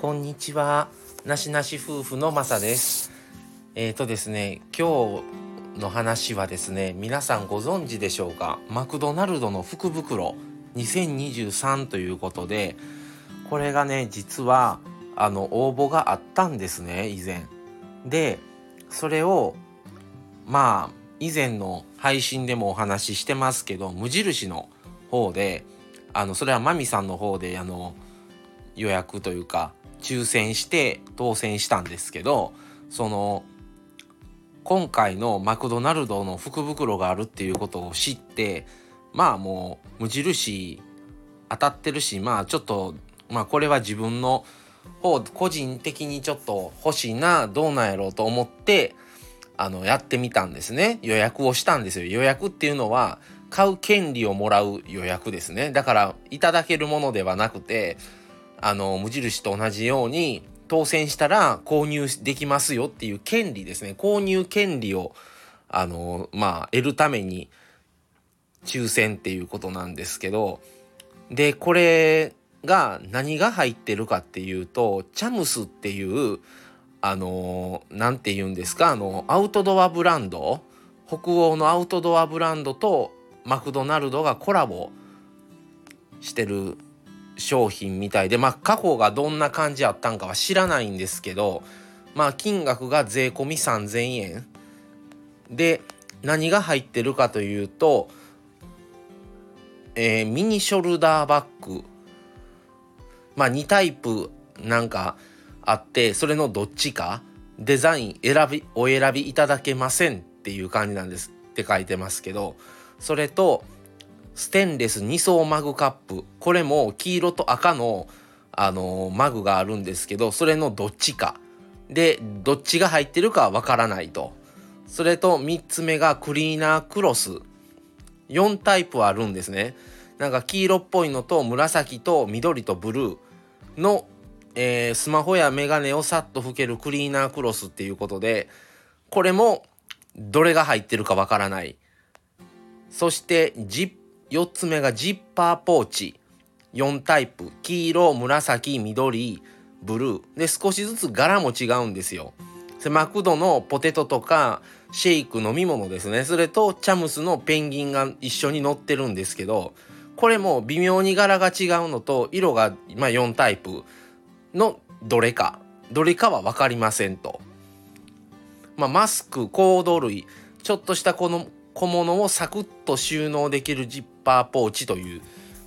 こんにちは。なしなし夫婦のまさです。えーとですね、今日の話はですね、皆さんご存知でしょうかマクドナルドの福袋2023ということで、これがね、実は、あの、応募があったんですね、以前。で、それを、まあ、以前の配信でもお話ししてますけど、無印の方で、あの、それはマミさんの方で、あの、予約というか抽選して当選したんですけどその今回のマクドナルドの福袋があるっていうことを知ってまあもう無印当たってるしまあちょっとまあこれは自分の方個人的にちょっと欲しいなどうなんやろうと思ってあのやってみたんですね。予約をしたんですよ。予約っていうのは買う権利をもらう予約ですね。だからいただけるものではなくてあの無印と同じように当選したら購入できますよっていう権利ですね。購入権利をあのまあ得るために抽選っていうことなんですけどでこれが何が入ってるかっていうとチャムスっていうあの何て言うんですかあのアウトドアブランド北欧のアウトドアブランドとマクドナルドがコラボしてる商品みたいでまあ過去がどんな感じやったんかは知らないんですけどまあ金額が税込み3,000円。で何が入ってるかというと、えーミニショルダーバッグ。まあ2タイプなんかあってそれのどっちかデザイン選びお選びいただけませんっていう感じなんですって書いてますけどそれとステンレス2層マグカップ。これも黄色と赤の、あのーマグがあるんですけどそれのどっちか。でどっちが入ってるかわからないと。それと3つ目がクリーナークロス。4タイプあるんですね。なんか黄色っぽいのと紫と緑とブルー。の、えースマホやメガネをさっと拭けるクリーナークロスっていうことでこれもどれが入ってるかわからない。そしてジッ4つ目がジッパーポーチ。4タイプ。黄色紫緑ブルー。で少しずつ柄も違うんですよ。でマクドのポテトとかシェイク飲み物ですね。それとチャムスのペンギンが一緒に乗ってるんですけどこれも微妙に柄が違うのと色が、ま、4タイプ。のどれか。どれかは分かりませんと、まあ、マスクコード類。ちょっとしたこの小物をサクッと収納できるジッパーポーチという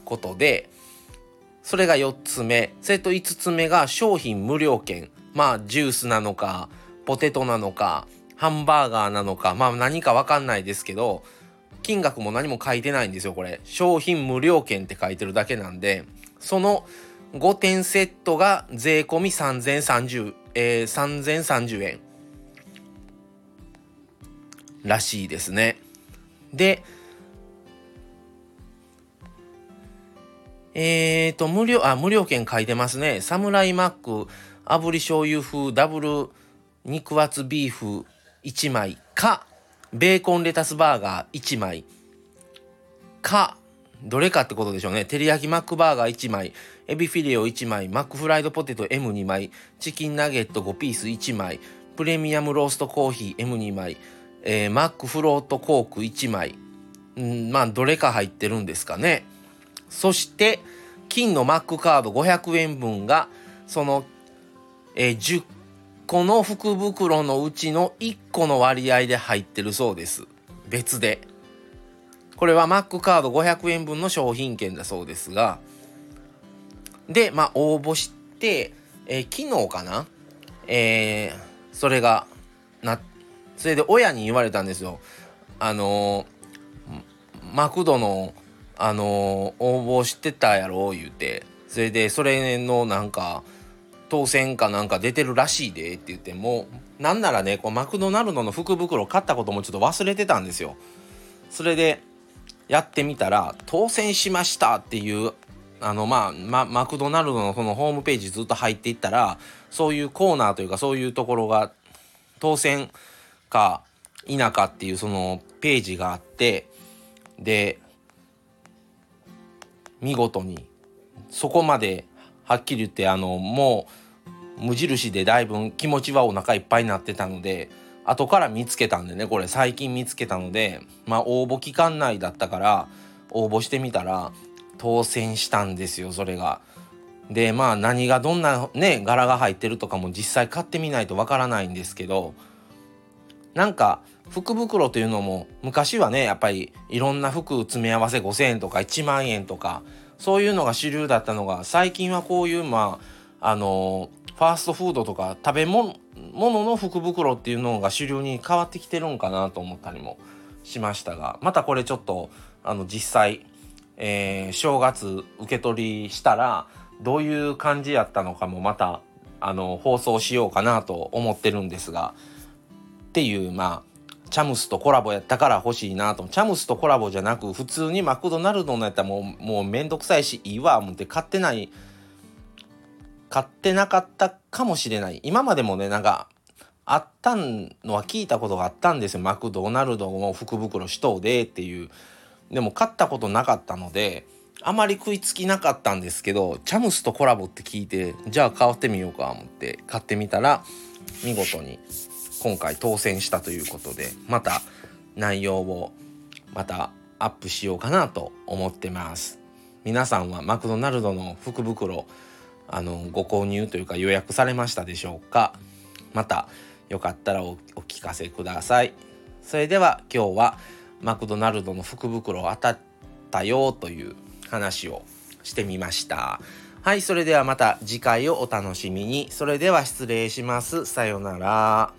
ことでそれが4つ目。それと5つ目が商品無料券。まあジュースなのかポテトなのかハンバーガーなのか。まあ何か分かんないですけど金額も何も書いてないんですよこれ。商品無料券って書いてるだけなんで。その5点セットが税込み3030、えー、3030円らしいですね。でえーと無料あ無料券書いてますね。サムライマック炙り醤油風ダブル肉厚ビーフ1枚。かベーコンレタスバーガー1枚。かどれかってことでしょうね。照り焼きマックバーガー1枚。エビフィレオ1枚。マックフライドポテト M2 枚。チキンナゲット5ピース1枚。プレミアムローストコーヒー M2 枚、えーマックフロートコーク1枚。んまあどれか入ってるんですかね。そして金のマックカード500円分がその、えー10個の福袋のうちの1個の割合で入ってるそうです。別で。これはマックカード500円分の商品券だそうですが。でまあ応募して、えー昨日かな？えーそれがなそれで親に言われたんですよ。あのーマクドのあのー応募してたやろ言うて。それでそれのなんか当選かなんか出てるらしいでって言って。もうなんならねこうマクドナルドの福袋買ったこともちょっと忘れてたんですよ。それでやってみたら当選しましたっていうあのまあ、ま、マクドナルドのそのホームページずっと入っていったらそういうコーナーというかそういうところが当選か否かっていうそのページがあってで見事にそこまではっきり言ってあのもう無印でだいぶ気持ちはお腹いっぱいになってたので後から見つけたんでねこれ最近見つけたのでまあ応募期間内だったから応募してみたら当選したんですよそれが。でまあ何がどんなね柄が入ってるとかも実際買ってみないとわからないんですけどなんか福袋というのも昔はねやっぱりいろんな服詰め合わせ5,000円とか1万円とかそういうのが主流だったのが最近はこういうまああのファーストフードとか食べ物の福袋っていうのが主流に変わってきてるんかなと思ったりもしましたがまたこれちょっとあの実際、えー、正月受け取りしたらどういう感じやったのかもまたあの放送しようかなと思ってるんですがっていうまあチャムスとコラボやったから欲しいなと。チャムスとコラボじゃなく普通にマクドナルドのやったらもうもうめんどくさいしいいわ思って買ってない。買ってなかったかもしれない。今までもねなんかあったのは聞いたことがあったんですよ。マクドナルドも福袋しとうでっていう。でも買ったことなかったのであまり食いつきなかったんですけどチャムスとコラボって聞いてじゃあ買ってみようか思って買ってみたら見事に今回当選したということでまた内容をまたアップしようかなと思ってます。皆さんはマクドナルドの福袋あのご購入というか予約されましたでしょうか？またよかったらお聞かせください。それでは今日はマクドナルドの福袋当たったよという話をしてみました。はいそれではまた次回をお楽しみに。それでは失礼します。さようなら。